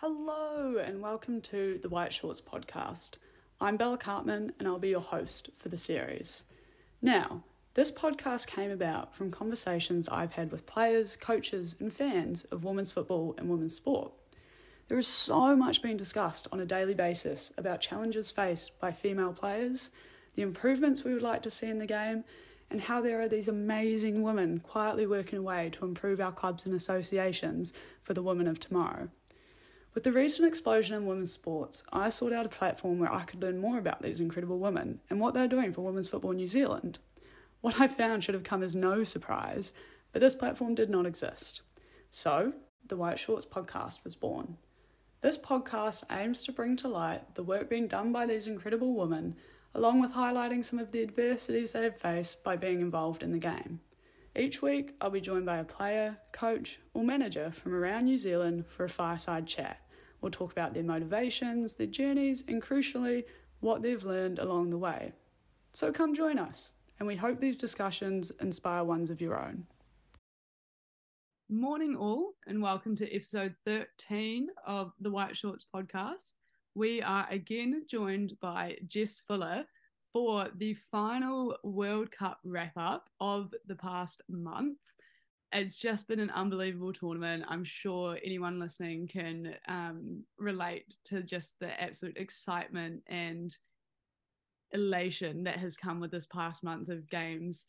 Hello, and welcome to the White Shorts podcast. I'm Bella Cartman, and I'll be your host for the series. Now, this podcast came about from conversations I've had with players, coaches, and fans of women's football and women's sport. There is so much being discussed on a daily basis about challenges faced by female players, the improvements we would like to see in the game, and how there are these amazing women quietly working away to improve our clubs and associations for the women of tomorrow. With the recent explosion in women's sports, I sought out a platform where I could learn more about these incredible women and what they're doing for women's football New Zealand. What I found should have come as no surprise, but this platform did not exist. So, the White Shorts podcast was born. This podcast aims to bring to light the work being done by these incredible women, along with highlighting some of the adversities they have faced by being involved in the game. Each week, I'll be joined by a player, coach, or manager from around New Zealand for a fireside chat. We'll talk about their motivations, their journeys, and crucially, what they've learned along the way. So come join us, and we hope these discussions inspire ones of your own. Morning, all, and welcome to episode 13 of the White Shorts podcast. We are again joined by Jess Fuller for the final World Cup wrap up of the past month it's just been an unbelievable tournament. I'm sure anyone listening can um, relate to just the absolute excitement and elation that has come with this past month of games.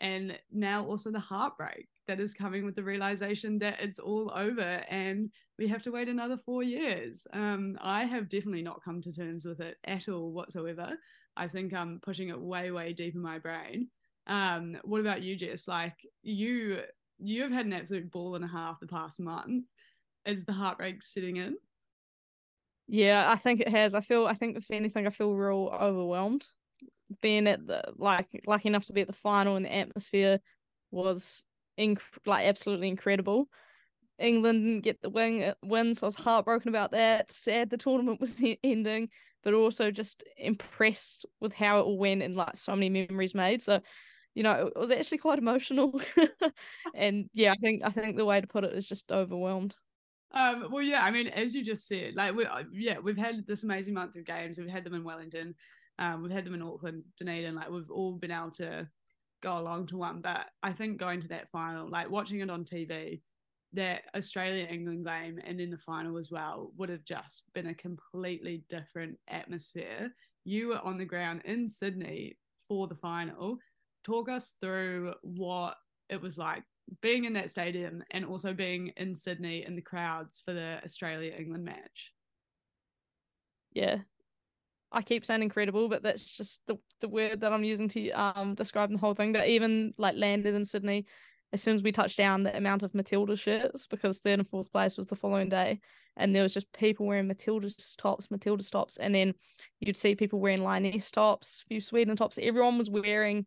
And now also the heartbreak that is coming with the realization that it's all over and we have to wait another four years. Um, I have definitely not come to terms with it at all whatsoever. I think I'm pushing it way, way deep in my brain. Um, what about you, Jess? Like you you have had an absolute ball and a half the past month. Is the heartbreak sitting in? Yeah, I think it has. I feel. I think if anything, I feel real overwhelmed. Being at the like lucky enough to be at the final and the atmosphere was inc- like absolutely incredible. England didn't get the win, uh, win, so I was heartbroken about that. Sad the tournament was ending, but also just impressed with how it all went and like so many memories made. So you know, it was actually quite emotional. and yeah, I think I think the way to put it is just overwhelmed. Um, well, yeah, I mean, as you just said, like we, uh, yeah, we've had this amazing month of games. We've had them in Wellington, um, we've had them in Auckland, Dunedin. Like we've all been able to go along to one. But I think going to that final, like watching it on TV, that Australia England game and then the final as well would have just been a completely different atmosphere. You were on the ground in Sydney for the final talk us through what it was like being in that stadium and also being in Sydney in the crowds for the Australia England match. Yeah. I keep saying incredible, but that's just the, the word that I'm using to um describe the whole thing. But even like landed in Sydney, as soon as we touched down, the amount of Matilda shirts because third and fourth place was the following day, and there was just people wearing Matilda's tops, Matilda's tops, and then you'd see people wearing Lioness tops, few Sweden tops. Everyone was wearing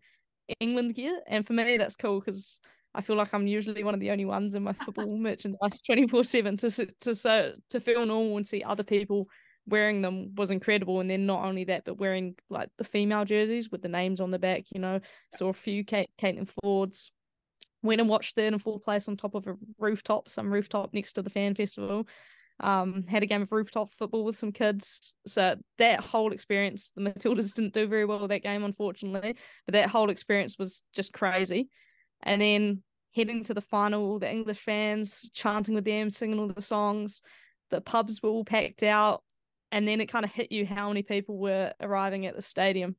England gear, and for me that's cool because I feel like I'm usually one of the only ones in my football merchandise 24 seven to to so to feel normal and see other people wearing them was incredible. And then not only that, but wearing like the female jerseys with the names on the back. You know, saw a few Kate and Fords. Went and watched third and fourth place on top of a rooftop, some rooftop next to the fan festival um, had a game of rooftop football with some kids. So that whole experience, the Matildas didn't do very well with that game, unfortunately, but that whole experience was just crazy. And then heading to the final, the English fans chanting with them, singing all the songs, the pubs were all packed out. And then it kind of hit you how many people were arriving at the stadium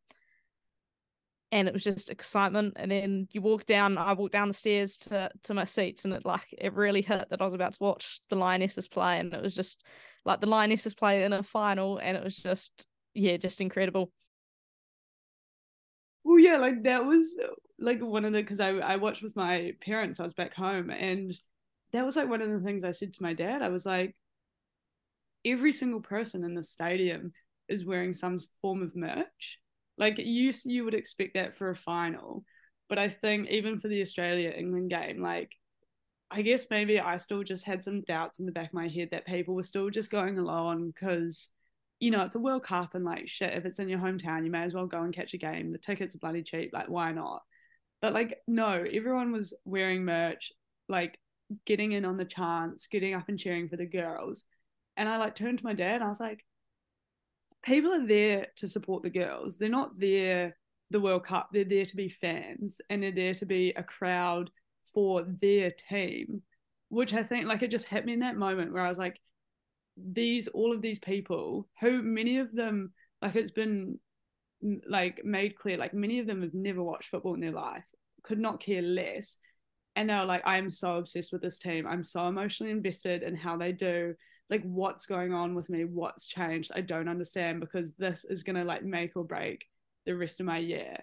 and it was just excitement. And then you walk down, I walked down the stairs to to my seats, and it like it really hit that I was about to watch the Lionesses play, and it was just like the Lionesses play in a final, and it was just yeah, just incredible. Well, yeah, like that was uh, like one of the because I I watched with my parents. I was back home, and that was like one of the things I said to my dad. I was like, every single person in the stadium is wearing some form of merch like you you would expect that for a final, but I think even for the Australia England game, like I guess maybe I still just had some doubts in the back of my head that people were still just going along because you know it's a World Cup and like shit if it's in your hometown you may as well go and catch a game. The tickets are bloody cheap, like why not? But like no, everyone was wearing merch, like getting in on the chance, getting up and cheering for the girls. And I like turned to my dad and I was like, people are there to support the girls. They're not there the World Cup. They're there to be fans and they're there to be a crowd for their team. Which I think like it just hit me in that moment where I was like, these all of these people who many of them like it's been like made clear like many of them have never watched football in their life could not care less and they were like i'm so obsessed with this team i'm so emotionally invested in how they do like what's going on with me? What's changed? I don't understand because this is going to like make or break the rest of my year.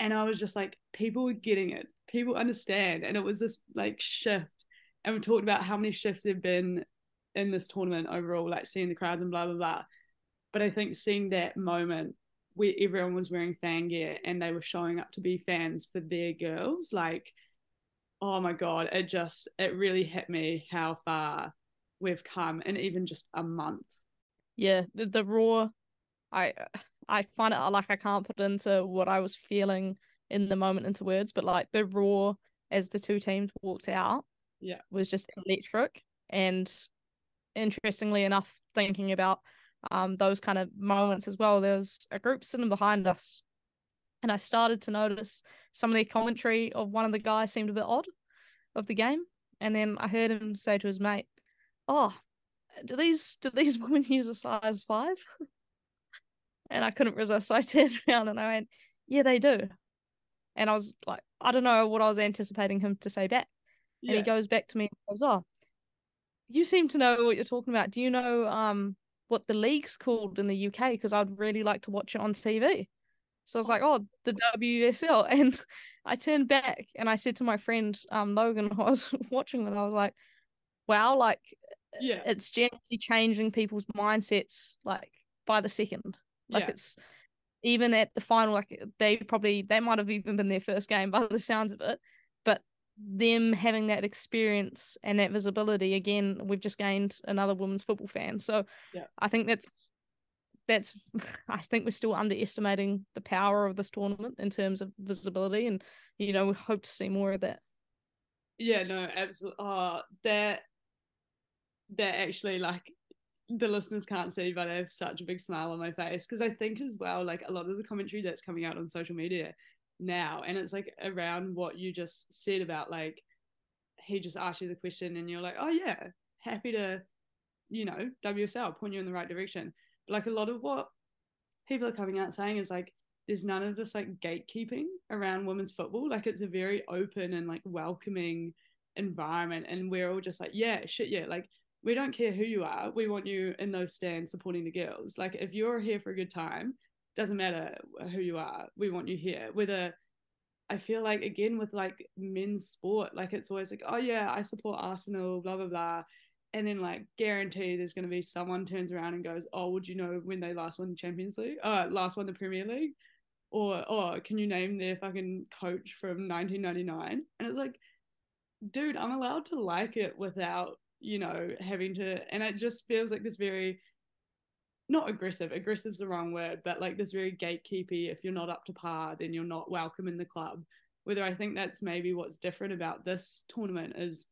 And i was just like people were getting it. People understand. And it was this like shift. And we talked about how many shifts there've been in this tournament overall like seeing the crowds and blah blah blah. But i think seeing that moment where everyone was wearing fan gear and they were showing up to be fans for their girls like oh my god it just it really hit me how far we've come in even just a month yeah the, the raw i i find it like i can't put into what i was feeling in the moment into words but like the raw as the two teams walked out yeah was just electric and interestingly enough thinking about um, those kind of moments as well. There was a group sitting behind us, and I started to notice some of the commentary of one of the guys seemed a bit odd of the game. And then I heard him say to his mate, "Oh, do these do these women use a size five? and I couldn't resist, so I turned around and I went, "Yeah, they do." And I was like, I don't know what I was anticipating him to say back. Yeah. And he goes back to me and goes, "Oh, you seem to know what you're talking about. Do you know um what the league's called in the UK because I'd really like to watch it on TV. So I was like, oh, the WSL. And I turned back and I said to my friend um, Logan, I was watching it, I was like, wow, like yeah. it's gently changing people's mindsets like by the second. Like yeah. it's even at the final, like they probably they might have even been their first game by the sounds of it. But them having that experience and that visibility again we've just gained another women's football fan so yeah. i think that's that's i think we're still underestimating the power of this tournament in terms of visibility and you know we hope to see more of that yeah no absolutely uh that that actually like the listeners can't see but i have such a big smile on my face. Because i think as well like a lot of the commentary that's coming out on social media now and it's like around what you just said about like he just asked you the question and you're like oh yeah happy to you know wsl point you in the right direction. But like a lot of what people are coming out saying is like there's none of this like gatekeeping around women's football. Like it's a very open and like welcoming environment and we're all just like yeah shit yeah like we don't care who you are we want you in those stands supporting the girls. Like if you're here for a good time doesn't matter who you are we want you here. Whether i feel like again with like men's sport like it's always like oh yeah i support arsenal blah blah blah. And then like guarantee there's going to be someone turns around and goes oh would you know when they last won the champions league uh last won the premier league? Or oh can you name their fucking coach from 1999 and it's like dude i'm allowed to like it without you know having to and it just feels like this very not aggressive aggressive's the wrong word but like this very gatekeepy if you're not up to par then you're not welcome in the club. Whether i think that's maybe what's different about this tournament is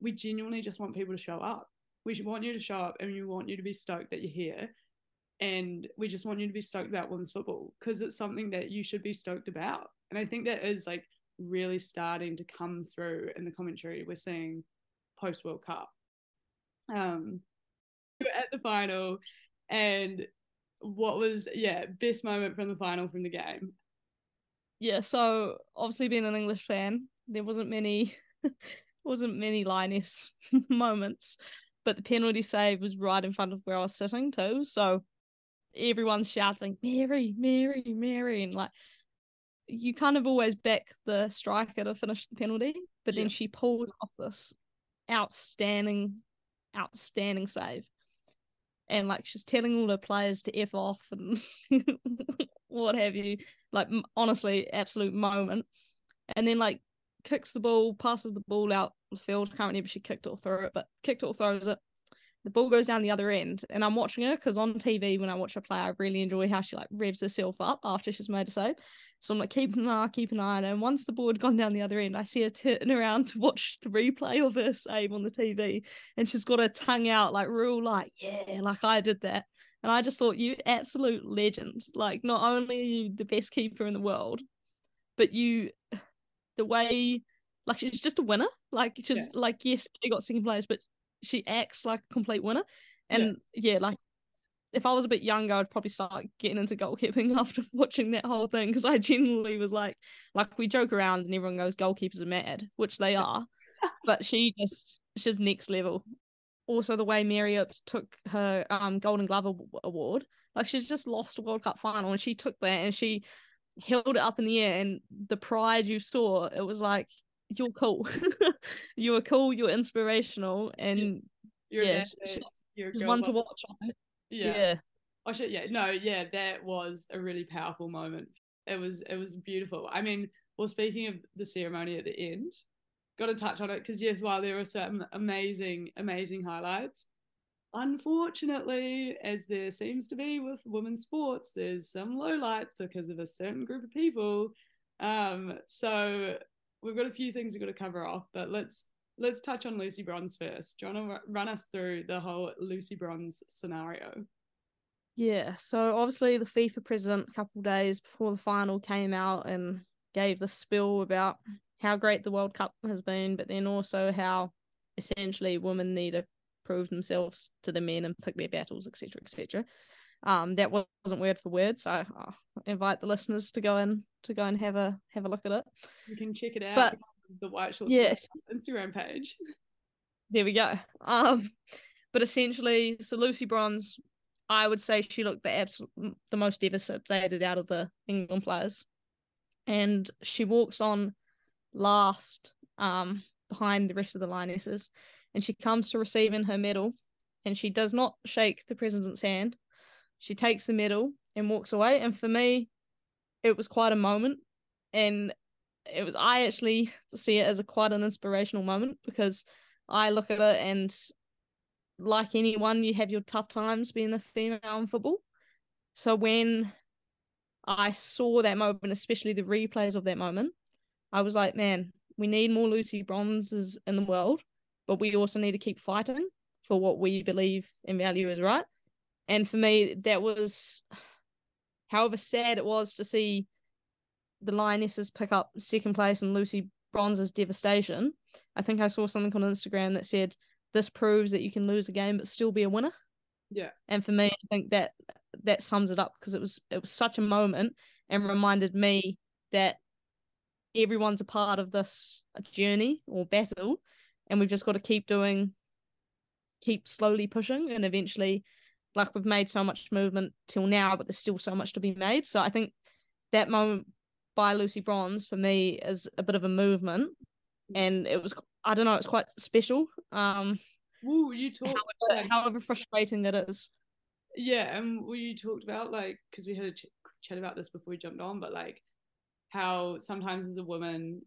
we genuinely just want people to show up. We want you to show up and we want you to be stoked that you're here. And we just want you to be stoked about women's football because it's something that you should be stoked about. And i think that is like really starting to come through in the commentary we're seeing post world cup um at the final. And what was yeah best moment from the final from the game? Yeah so obviously being an english fan there wasn't many wasn't many lioness moments but the penalty save was right in front of where i was sitting too. So everyone's shouting mary mary mary and like you kind of always back the striker to finish the penalty but yeah. then she pulled off this outstanding outstanding save and like she's telling all the players to f off and what have you. Like honestly, absolute moment. And then like kicks the ball, passes the ball out the field. Can't remember if she kicked it or threw it, but kicked it or throws it. The ball goes down the other end, and I'm watching her because on TV when I watch her play, I really enjoy how she like revs herself up after she's made a save. So I'm like, keep an eye, keep an eye on her. And once the ball had gone down the other end, I see her turn around to watch the replay of her save on the TV. And she's got her tongue out, like real like, yeah, like I did that. And I just thought, you absolute legend. Like, not only are you the best keeper in the world, but you the way like she's just a winner. Like just yeah. like yes, they got second place, but she acts like a complete winner. And yeah, yeah like if I was a bit younger, I'd probably start getting into goalkeeping after watching that whole thing because I genuinely was like, like we joke around and everyone goes goalkeepers are mad, which they are, but she just she's next level. Also, the way Mary Earps took her um Golden Glove award, like she's just lost a World Cup final and she took that and she held it up in the air and the pride you saw, it was like you're cool. you were cool. You're inspirational, and you're yeah, she's, she's one to watch. Yeah. yeah. Oh shit! Yeah. No. Yeah. That was a really powerful moment. It was. It was beautiful. I mean, well, speaking of the ceremony at the end, got to touch on it because yes, while there were some amazing, amazing highlights, unfortunately, as there seems to be with women's sports, there's some lowlights because of a certain group of people. Um, so we've got a few things we've got to cover off, but let's let's touch on Lucy Bronze first. Do you want to run us through the whole Lucy Bronze scenario? Yeah, so obviously the FIFA president a couple days before the final came out and gave the spill about how great the World Cup has been, but then also how essentially women need to prove themselves to the men and pick their battles, etc., etc. Um, that wasn't word for word, so I invite the listeners to go in to go and have a have a look at it. You can check it out. But the White Shorts yes. Instagram page. There we go. Um, but essentially, so Lucy Bronze, I would say she looked the absolute the most devastated out of the England players, and she walks on last um behind the rest of the lionesses, and she comes to receiving her medal, and she does not shake the president's hand. She takes the medal and walks away, and for me, it was quite a moment and it was I actually see it as a quite an inspirational moment because I look at it and like anyone you have your tough times being a female in football. So when I saw that moment, especially the replays of that moment, I was like, man, we need more Lucy Bronzes in the world, but we also need to keep fighting for what we believe and value is right. And for me, that was However sad it was to see the Lionesses pick up second place and Lucy Bronze's devastation, I think I saw something on Instagram that said this proves that you can lose a game but still be a winner. Yeah. And for me, I think that that sums it up because it was it was such a moment and reminded me that everyone's a part of this journey or battle and we've just got to keep doing keep slowly pushing and eventually like we've made so much movement till now, but there's still so much to be made. So I think that moment by Lucy Bronze for me is a bit of a movement, and it was I don't know, it's quite special. Um, Ooh, you talked however, like, however frustrating that is. Yeah, and we you talked about like because we had a ch- chat about this before we jumped on, but like how sometimes as a woman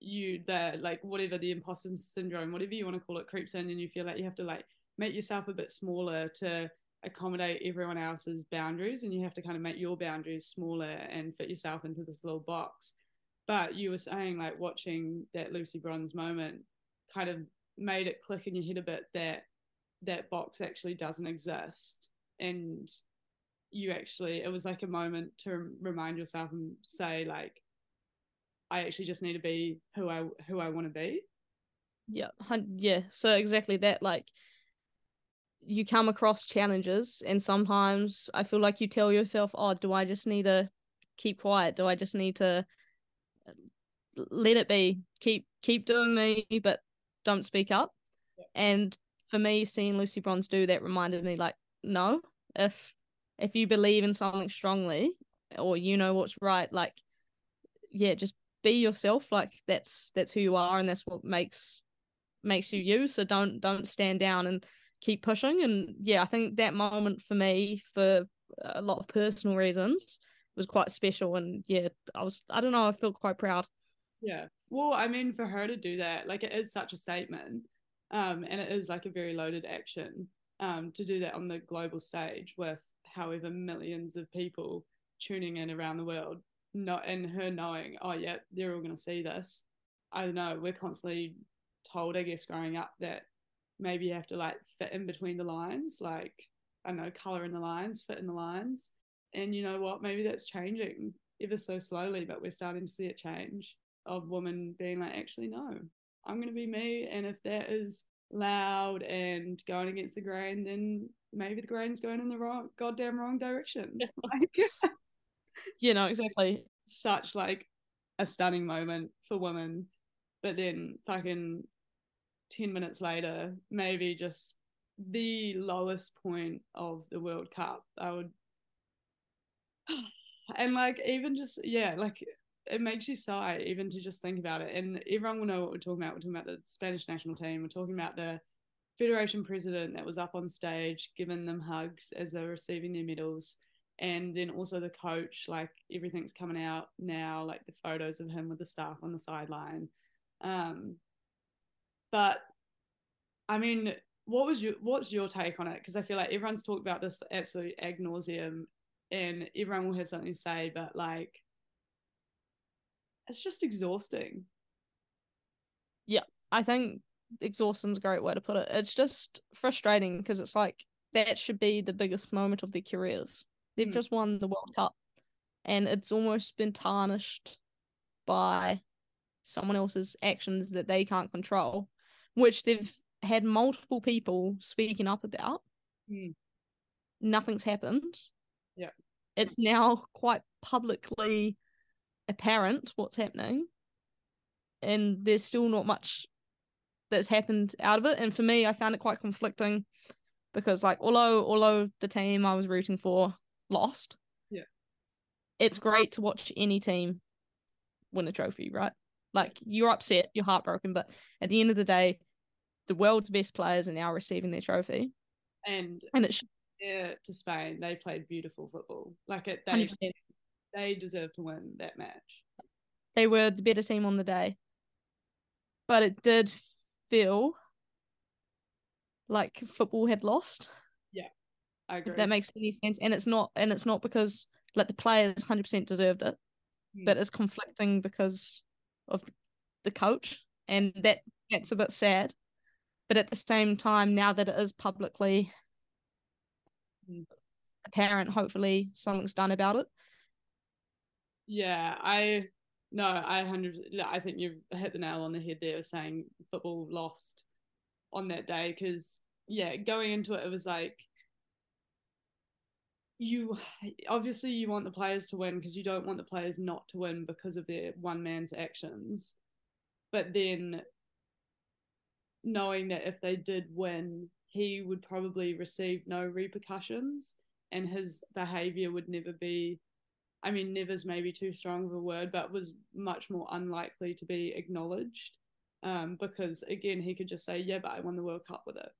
you that like whatever the imposter syndrome, whatever you want to call it, creeps in, and you feel like you have to like make yourself a bit smaller to accommodate everyone else's boundaries and you have to kind of make your boundaries smaller and fit yourself into this little box. But you were saying like watching that lucy bronze moment kind of made it click in your head a bit that that box actually doesn't exist. And you actually it was like a moment to remind yourself and say like i actually just need to be who i who i want to be. Yeah yeah so exactly that like you come across challenges and sometimes I feel like you tell yourself, oh, do I just need to keep quiet? Do I just need to uh, let it be? Keep keep doing me, but don't speak up. Yeah. And for me, seeing Lucy Bronze do that reminded me like, no, if if you believe in something strongly or you know what's right, like yeah, just be yourself. Like that's that's who you are and that's what makes makes you you. So don't don't stand down and keep pushing. And yeah, I think that moment for me, for a lot of personal reasons, was quite special. And yeah, I was, I don't know, I feel quite proud. Yeah. Well, I mean, for her to do that, like it is such a statement. Um, and it is like a very loaded action um, to do that on the global stage with however millions of people tuning in around the world. not and her knowing, oh yeah, they're all gonna see this. I don't know, we're constantly told, I guess, growing up that maybe you have to like fit in between the lines, like I don't know, colour in the lines, fit in the lines. And you know what? Maybe that's changing ever so slowly, but we're starting to see it change of women being like, actually, no, I'm going to be me. And if that is loud and going against the grain, then maybe the grain's going in the wrong, goddamn wrong direction. like, you know, exactly. Such like a stunning moment for women. But then fucking 10 minutes later, maybe just the lowest point of the World Cup. I would, and like even just yeah, like it makes you sigh even to just think about it. And everyone will know what we're talking about. We're talking about the Spanish national team. We're talking about the federation president that was up on stage giving them hugs as they're receiving their medals. And then also the coach, like everything's coming out now, like the photos of him with the staff on the sideline. Um, but I mean, what was your what's your take on it? Because I feel like everyone's talked about this absolute ad nauseum, and everyone will have something to say, but like, it's just exhausting. Yeah, I think exhaustion's a great way to put it. It's just frustrating because it's like that should be the biggest moment of their careers. They've mm. just won the World Cup, and it's almost been tarnished by someone else's actions that they can't control, which they've had multiple people speaking up about. Mm. Nothing's happened. Yeah. It's now quite publicly apparent what's happening. And there's still not much that's happened out of it. And for me, I found it quite conflicting because like although although the team I was rooting for lost, yeah. It's great to watch any team win a trophy, right? Like you're upset, you're heartbroken, but at the end of the day, the world's best players are now receiving their trophy. And and it's yeah, to Spain, they played beautiful football. Like it, they 100%. they deserve to win that match. They were the better team on the day, but it did feel like football had lost. Yeah, I agree. If that makes any sense, and it's not, and it's not because like the players hundred percent deserved it, mm. but it's conflicting because of the coach, and that that's a bit sad but at the same time now that it is publicly apparent hopefully something's done about it. Yeah i no i 100 i think you've hit the nail on the head there saying football lost on that day because yeah going into it it was like you obviously you want the players to win because you don't want the players not to win because of their one man's actions. But then knowing that if they did win, he would probably receive no repercussions and his behavior would never be I mean, never's maybe too strong of a word, but was much more unlikely to be acknowledged. Um, because again, he could just say, "Yeah, but I won the World Cup with it.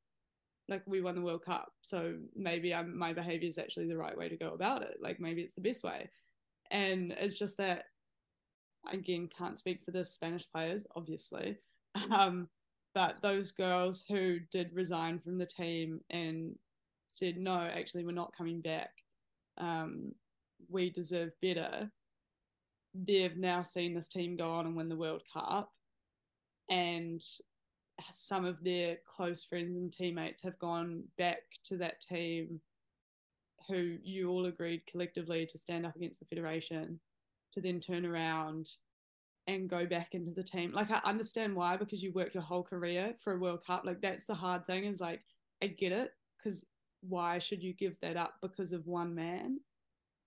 Like we won the World Cup, so maybe I'm, my behavior is actually the right way to go about it. Like maybe it's the best way." And it's just that, again, can't speak for the Spanish players, obviously, um, but those girls who did resign from the team and said, no, actually, we're not coming back, um, we deserve better, they've now seen this team go on and win the World Cup. And some of their close friends and teammates have gone back to that team who you all agreed collectively to stand up against the Federation to then turn around and go back into the team. Like I understand why because you work your whole career for a World Cup. Like that's the hard thing is like I get it because why should you give that up because of one man?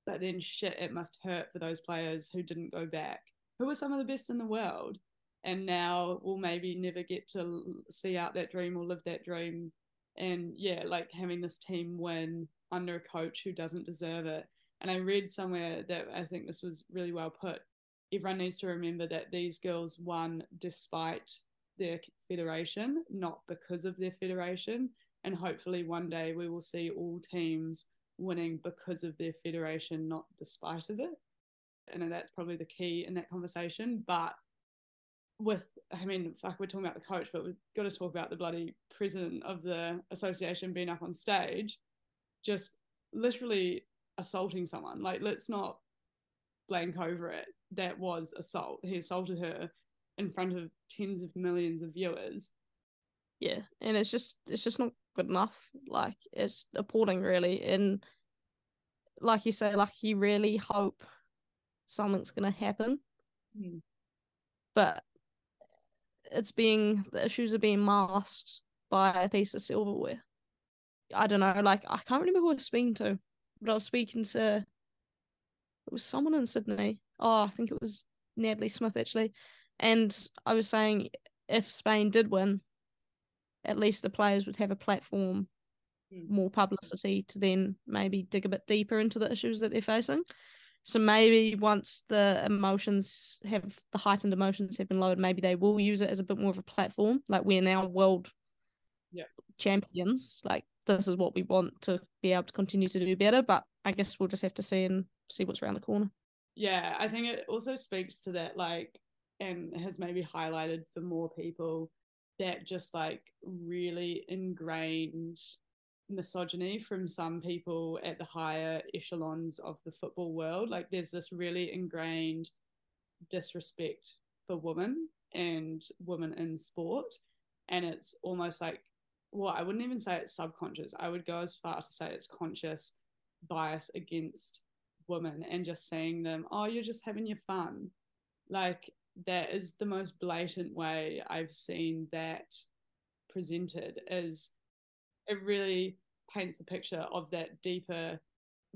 But then shit, it must hurt for those players who didn't go back, who were some of the best in the world, and now will maybe never get to see out that dream or live that dream. And yeah, like having this team win under a coach who doesn't deserve it. And I read somewhere that I think this was really well put everyone needs to remember that these girls won despite their federation, not because of their federation. And hopefully, one day we will see all teams winning because of their federation, not despite of it. And that's probably the key in that conversation. But with, I mean, fuck, we're talking about the coach, but we've got to talk about the bloody president of the association being up on stage, just literally assaulting someone. Like, let's not blank over it that was assault. He assaulted her in front of tens of millions of viewers. Yeah, and it's just it's just not good enough. Like it's appalling, really. And like you say, like you really hope something's gonna happen, mm. but it's being the issues are being masked by a piece of silverware. I don't know, like I can't remember who I was speaking to, but I was speaking to it was someone in Sydney. Oh, I think it was Natalie Smith actually. And I was saying if Spain did win, at least the players would have a platform, mm. more publicity to then maybe dig a bit deeper into the issues that they're facing. So maybe once the emotions have the heightened emotions have been lowered, maybe they will use it as a bit more of a platform. Like we're now world yeah. champions. Like this is what we want to be able to continue to do better. But I guess we'll just have to see and see what's around the corner. Yeah, I think it also speaks to that, like, and has maybe highlighted for more people that just like really ingrained misogyny from some people at the higher echelons of the football world. Like, there's this really ingrained disrespect for women and women in sport. And it's almost like, well, I wouldn't even say it's subconscious. I would go as far to say it's conscious bias against women and just seeing them, oh, you're just having your fun. Like, that is the most blatant way I've seen that presented is it really paints a picture of that deeper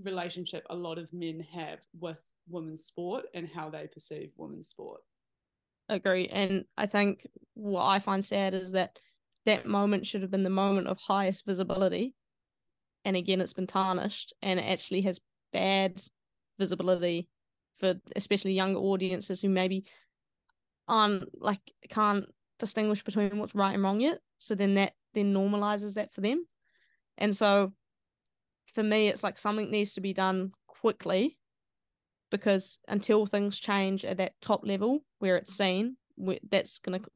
relationship a lot of men have with women's sport and how they perceive women's sport. Agree. And I think what I find sad is that that moment should have been the moment of highest visibility. And again, it's been tarnished and it actually has bad visibility for especially younger audiences who maybe aren't like can't distinguish between what's right and wrong yet. So then that then normalizes that for them. And so for me, it's like something needs to be done quickly because until things change at that top level where it's seen, that's going to,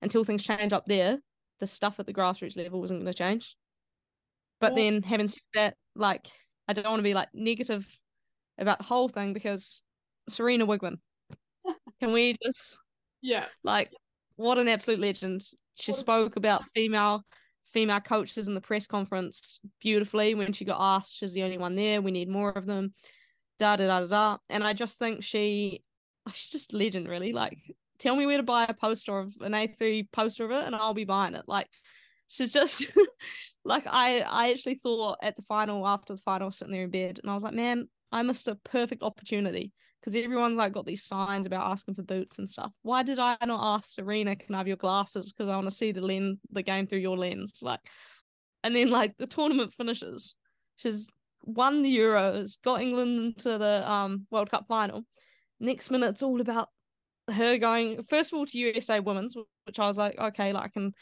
until things change up there, the stuff at the grassroots level isn't going to change. But well, then having said that, like, I don't want to be like negative about the whole thing because Sarina Wiegman, can we just, yeah, like, what an absolute legend. She spoke about female female coaches in the press conference beautifully when she got asked she's the only one there we need more of them. Da da da da and i just think she oh, she's just legend really. Like tell me where to buy a poster of an a3 poster of it and i'll be buying it. Like she's just like i i actually thought at the final after the final sitting there in bed and i was like man i missed a perfect opportunity because everyone's like got these signs about asking for boots and stuff. Why did I not ask Sarina, can I have your glasses? Because I want to see the lens, the game through your lens. Like, and then like the tournament finishes. She's won the Euros, got England into the um World Cup final. Next minute, it's all about her going first of all to USA Women's, which I was like, okay, like I can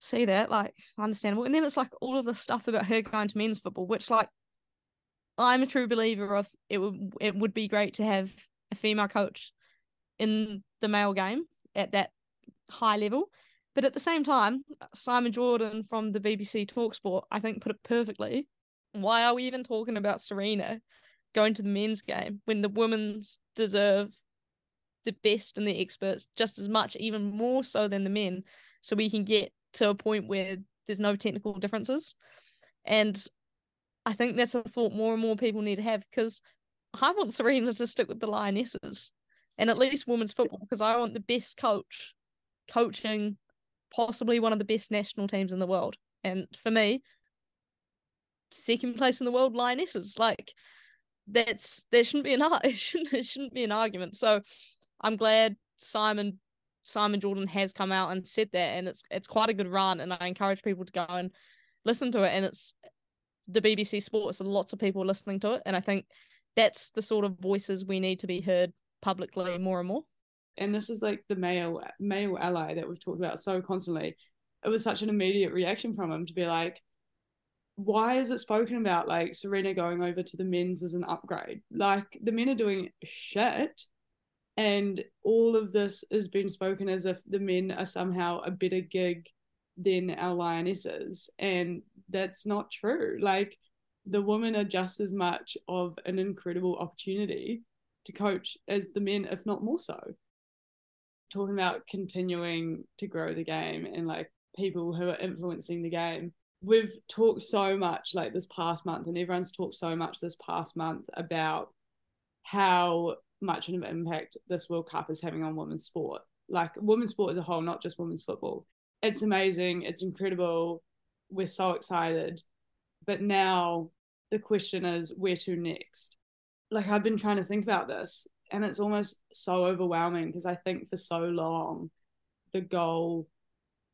see that, like understandable. And then it's like all of the stuff about her going to men's football, which like I'm a true believer of it would it would be great to have a female coach in the male game at that high level. But at the same time, Simon Jordan from the BBC Talksport, I think, put it perfectly. Why are we even talking about Sarina going to the men's game when the women's deserve the best and the experts just as much, even more so than the men, so we can get to a point where there's no technical differences. And I think that's a thought more and more people need to have because I want Sarina to stick with the Lionesses and at least women's football because I want the best coach coaching possibly one of the best national teams in the world. And for me, second place in the world Lionesses. Like that's there shouldn't be an it shouldn't it shouldn't be an argument. So I'm glad Simon Simon Jordan has come out and said that and it's it's quite a good run and I encourage people to go and listen to it and it's the BBC Sports and lots of people listening to it. And I think that's the sort of voices we need to be heard publicly more and more. And this is like the male male ally that we've talked about so constantly. It was such an immediate reaction from him to be like, why is it spoken about like Sarina going over to the men's as an upgrade? Like the men are doing shit. And all of this has been spoken as if the men are somehow a better gig than our lionesses. And that's not true. Like the women are just as much of an incredible opportunity to coach as the men, if not more so. Talking about continuing to grow the game and like people who are influencing the game. We've talked so much like this past month, and everyone's talked so much this past month about how much of an impact this World Cup is having on women's sport. Like women's sport as a whole, not just women's football. It's amazing. It's incredible. We're so excited. But now the question is where to next? Like I've been trying to think about this and it's almost so overwhelming because I think for so long the goal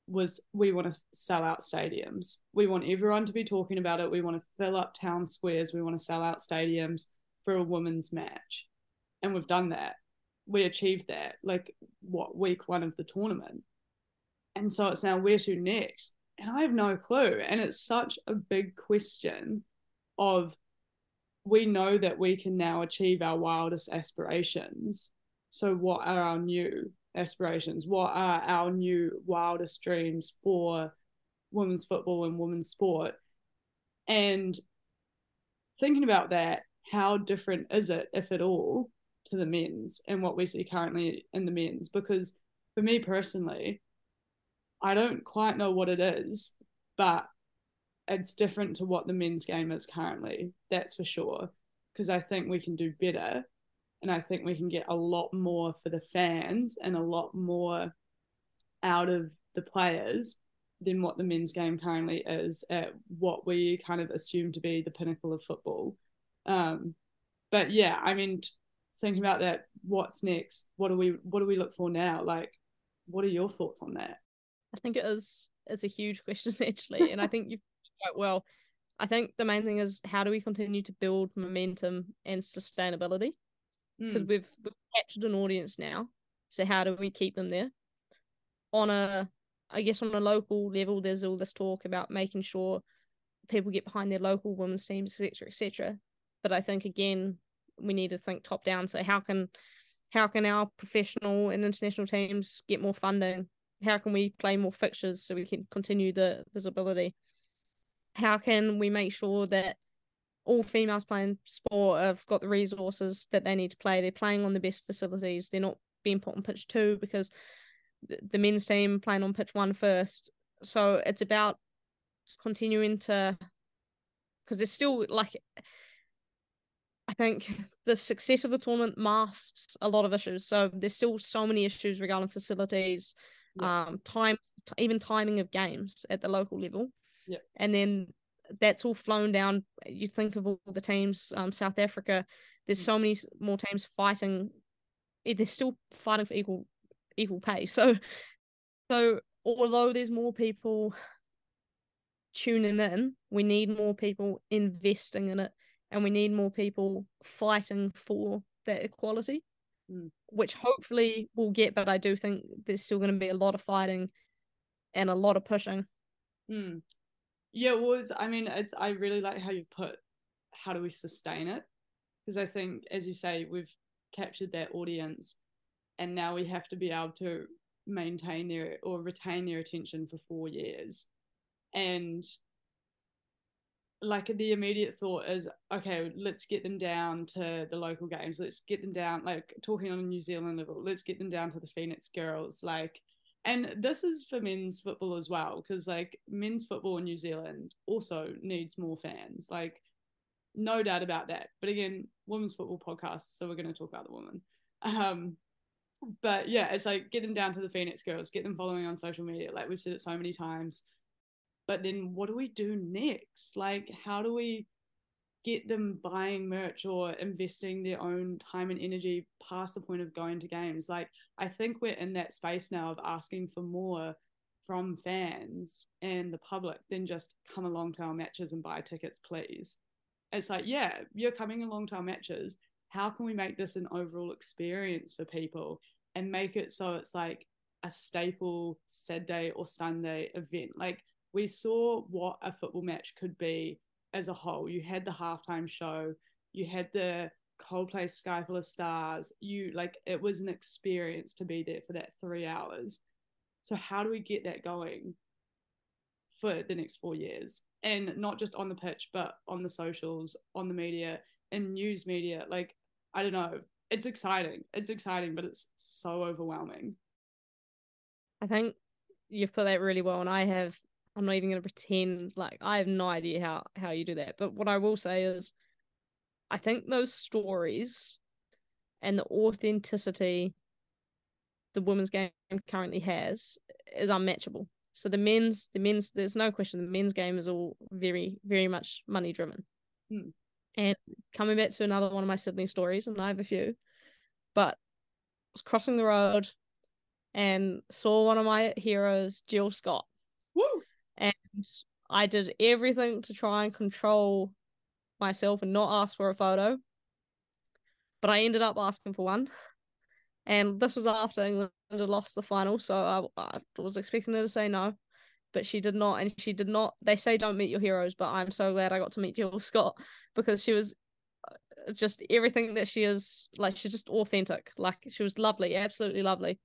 was we want to sell out stadiums. We want everyone to be talking about it. We want to fill up town squares. We want to sell out stadiums for a women's match. And we've done that. We achieved that, like what week one of the tournament. And so it's now where to next? And I have no clue. And it's such a big question of we know that we can now achieve our wildest aspirations. So what are our new aspirations? What are our new wildest dreams for women's football and women's sport? And thinking about that, how different is it, if at all, to the men's and what we see currently in the men's? Because for me personally, I don't quite know what it is, but it's different to what the men's game is currently. That's for sure. Because I think we can do better and I think we can get a lot more for the fans and a lot more out of the players than what the men's game currently is at what we kind of assume to be the pinnacle of football. Um, but yeah, I mean, thinking about that, what's next? What do we what do we look for now? Like, what are your thoughts on that? I think it is it's a huge question actually, and I think you've quite well. I think the main thing is how do we continue to build momentum and sustainability? because mm. we've we've captured an audience now. So how do we keep them there? On a I guess on a local level, there's all this talk about making sure people get behind their local women's teams, etc., etc. But I think again, we need to think top down. So how can how can our professional and international teams get more funding? How can we play more fixtures so we can continue the visibility? How can we make sure that all females playing sport have got the resources that they need to play. They're playing on the best facilities. They're not being put on pitch two because the men's team playing on pitch one first. So it's about continuing to because there's still like I think the success of the tournament masks a lot of issues. So there's still so many issues regarding facilities, yeah. um, times, even timing of games at the local level. Yeah. And then that's all flown down. You think of all the teams, um, South Africa. There's mm. so many more teams fighting. Eh, they're still fighting for equal equal pay. So, so although there's more people tuning in, we need more people investing in it, and we need more people fighting for that equality, mm. which hopefully we'll get. But I do think there's still going to be a lot of fighting and a lot of pushing. Mm. Yeah, it was. I mean, it's. I really like how you put. How do we sustain it? Because I think, as you say, we've captured that audience, and now we have to be able to maintain their or retain their attention for four years, and like the immediate thought is okay let's get them down to the local games. Let's get them down like talking on a new zealand level let's get them down to the phoenix girls like and this is for men's football as well because like men's football in new zealand also needs more fans like no doubt about that. But again women's football podcast so we're going to talk about the women. Um but yeah it's like get them down to the phoenix girls get them following on social media like we've said it so many times but then what do we do next like how do we get them buying merch or investing their own time and energy past the point of going to games. Like, I think we're in that space now of asking for more from fans and the public than just come along to our matches and buy tickets, please. It's like, yeah, you're coming along to our matches. How can we make this an overall experience for people and make it so it's like a staple Saturday or Sunday event? Like, we saw what a football match could be as a whole. You had the halftime show, you had the Coldplay Sky Full of Stars. You like it was an experience to be there for that three hours. So how do we get that going for the next four years? And not just on the pitch, but on the socials, on the media, and news media. Like, I don't know, it's exciting. It's exciting, but it's so overwhelming. I think you've put that really well, and I have. I'm not even going to pretend like I have no idea how how you do that. But what I will say is, I think those stories and the authenticity the women's game currently has is unmatchable. So the men's, the men's, there's no question. The men's game is all very, very much money driven. Hmm. And coming back to another one of my Sydney stories, and I have a few, but I was crossing the road and saw one of my heroes, Jill Scott. I did everything to try and control myself and not ask for a photo. But I ended up asking for one. And this was after England had lost the final, so I, I was expecting her to say no, but she did not. And she did not. They say don't meet your heroes, but I'm so glad I got to meet Jill Scott because she was uh, just everything that she is like she's just authentic like she was lovely absolutely lovely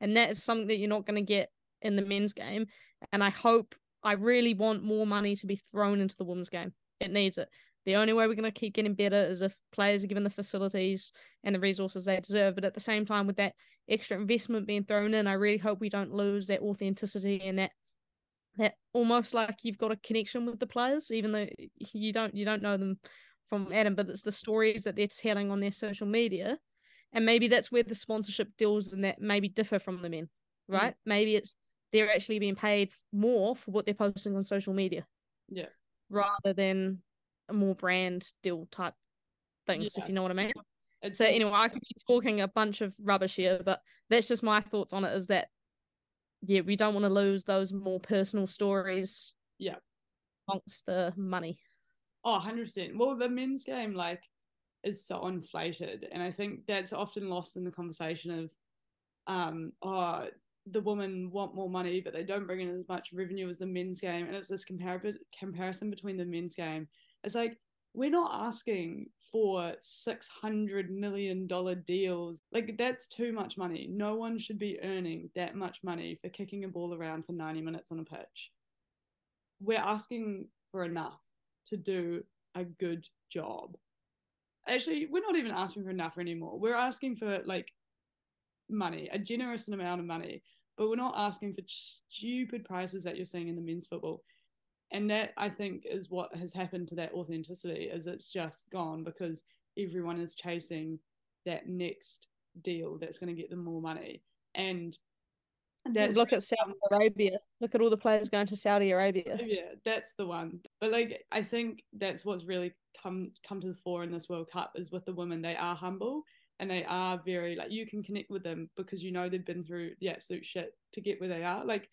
and that is something that you're not going to get in the men's game and i hope i really want more money to be thrown into the women's game it needs it the only way we're going to keep getting better is if players are given the facilities and the resources they deserve. But at the same time, with that extra investment being thrown in, I really hope we don't lose that authenticity and that that almost like you've got a connection with the players, even though you don't you don't know them from Adam, but it's the stories that they're telling on their social media. And maybe that's where the sponsorship deals and that maybe differ from the men, mm. right? Mm. Maybe it's they're actually being paid more for what they're posting on social media. Yeah. Rather than a more brand deal type things, yeah. if you know what I mean. so anyway, I could be talking a bunch of rubbish here, but that's just my thoughts on it. Is that yeah, we don't want to lose those more personal stories. Yeah. Amongst the money. Oh, 100%. Well, the men's game, like, is so inflated. And I think that's often lost in the conversation of, um, oh, the women want more money, but they don't bring in as much revenue as the men's game. And it's this compar- comparison between the men's game it's like we're not asking for six hundred million dollar deals. Like that's too much money. No one should be earning that much money for kicking a ball around for ninety minutes on a pitch. We're asking for enough to do a good job. Actually, we're not even asking for enough anymore. We're asking for like money, a generous amount of money, but we're not asking for stupid prices that you're seeing in the men's football and that i think is what has happened to that authenticity is it's just gone because everyone is chasing that next deal that's going to get them more money and that's look at Saudi Arabia. Look at all the players going to Saudi Arabia. Yeah, that's the one. But like, I think that's what's really come come to the fore in this World Cup is with the women. They are humble and they are very like you can connect with them because you know they've been through the absolute shit to get where they are. Like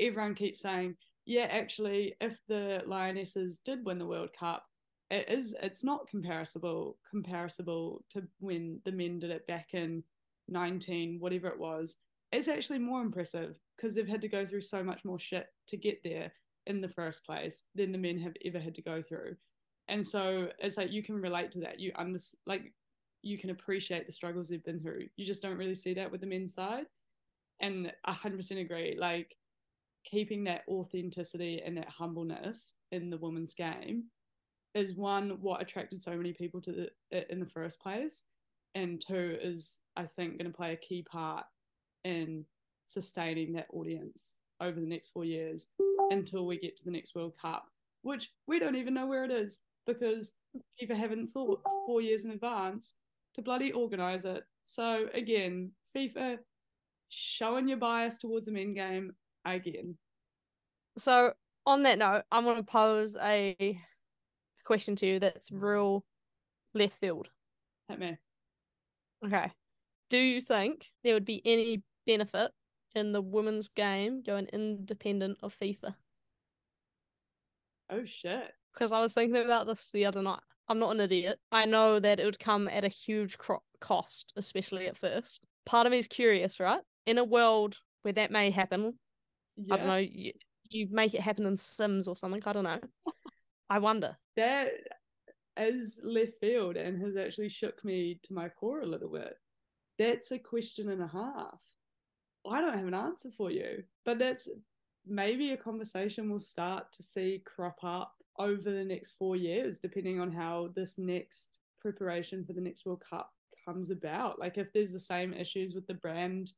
everyone keeps saying, yeah, actually, if the Lionesses did win the World Cup, it is it's not comparable comparable to when the men did it back in 19 whatever it was. It's actually more impressive because they've had to go through so much more shit to get there in the first place than the men have ever had to go through. And so it's like you can relate to that. You under like you can appreciate the struggles they've been through. You just don't really see that with the men's side and 100% agree like keeping that authenticity and that humbleness in the women's game is one what attracted so many people to it in the first place. And two is i think going to play a key part in sustaining that audience over the next four years until we get to the next world cup which we don't even know where it is because people haven't thought four years in advance to bloody organize it so again fifa showing your bias towards the men game again. So on that note, I want to pose a question to you that's real left field. Hit me. Okay. Do you think there would be any benefit in the women's game going independent of FIFA? Oh shit. Because I was thinking about this the other night. I'm not an idiot. I know that it would come at a huge cro- cost, especially at first. Part of me is curious, right? In a world where that may happen, yeah. I don't know, you, you make it happen in Sims or something. I don't know. I wonder. That is left field and has actually shook me to my core a little bit. That's a question and a half. I don't have an answer for you, but that's maybe a conversation we'll start to see crop up over the next four years, depending on how this next preparation for the next World Cup comes about. Like if there's the same issues with the brand,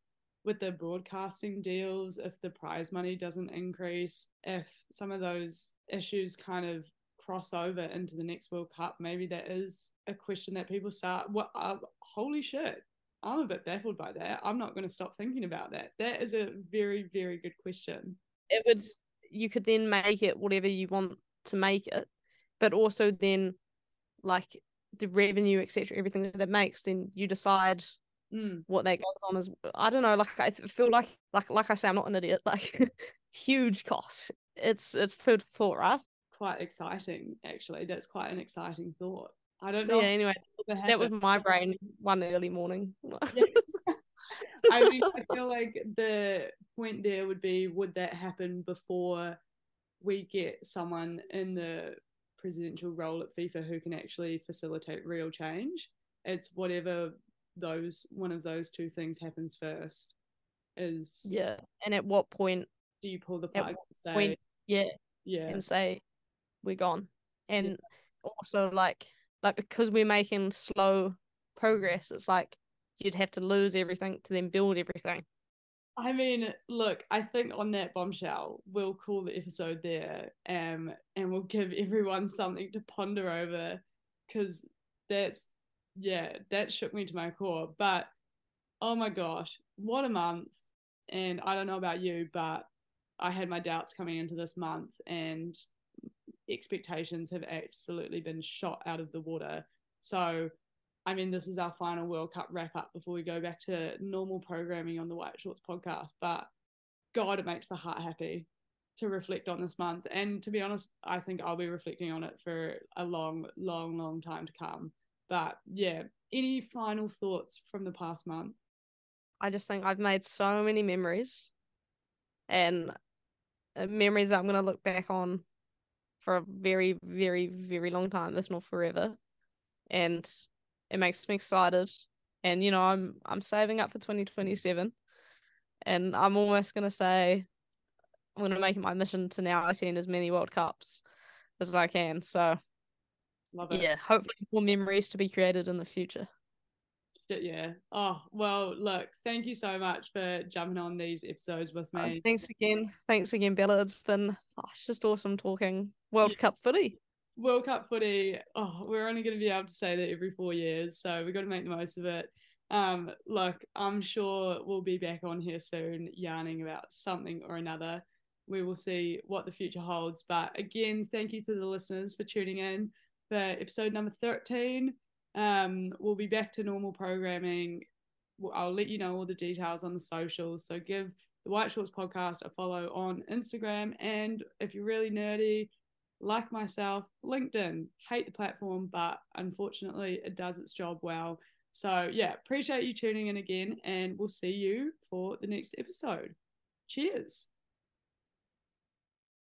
with the broadcasting deals, if the prize money doesn't increase, if some of those issues kind of cross over into the next World Cup, maybe that is a question that people start. What? Uh, holy shit! I'm a bit baffled by that. I'm not going to stop thinking about that. That is a very, very good question. It would. You could then make it whatever you want to make it, but also then, like the revenue, etc., everything that it makes, then you decide Mm. what that goes on as I don't know, like I feel like like like I say, I'm not an idiot. Like huge cost. It's it's food for thought, right? Quite exciting, actually. That's quite an exciting thought. I don't know. yeah, anyway, that was my brain one early morning. I mean, I feel like the point there would be would that happen before we get someone in the presidential role at FIFA who can actually facilitate real change? It's whatever those one of those two things happens first. Is yeah. And at what point do you pull the plug and say point yeah, yeah and say we're gone. And also like like because we're making slow progress, it's like you'd have to lose everything to then build everything. I mean, look, I think on that bombshell, we'll call the episode there, um, and we'll give everyone something to ponder over, because that's, yeah, that shook me to my core. But oh my gosh, what a month! And I don't know about you, but I had my doubts coming into this month, and expectations have absolutely been shot out of the water. So I mean, this is our final World Cup wrap up before we go back to normal programming on the White Shorts podcast. But God, it makes the heart happy to reflect on this month. And to be honest, I think I'll be reflecting on it for a long, long, long time to come. But yeah, any final thoughts from the past month? I just think I've made so many memories and uh, memories that I'm going to look back on for a very, very, very long time, if not forever. And it makes me excited. And, you know, I'm I'm saving up for 2027. And I'm almost going to say I'm going to make it my mission to now attend as many World Cups as I can. So, Love it. yeah, hopefully more memories to be created in the future. Shit, yeah. Oh, well, look, thank you so much for jumping on these episodes with Uh, me. thanks again. Thanks again, Bella. It's been oh, it's just awesome talking World Yeah. Cup footy. World Cup footy, oh, we're only going to be able to say that every four years, so we've got to make the most of it. Um, look, I'm sure we'll be back on here soon, yarning about something or another. We will see what the future holds. But again, thank you to the listeners for tuning in for episode number 13. Um, we'll be back to normal programming. I'll let you know all the details on the socials. So give the White Shorts podcast a follow on Instagram. And if you're really nerdy, like myself, LinkedIn. Hate the platform, but unfortunately, it does its job well. So, yeah, appreciate you tuning in again, and we'll see you for the next episode. Cheers.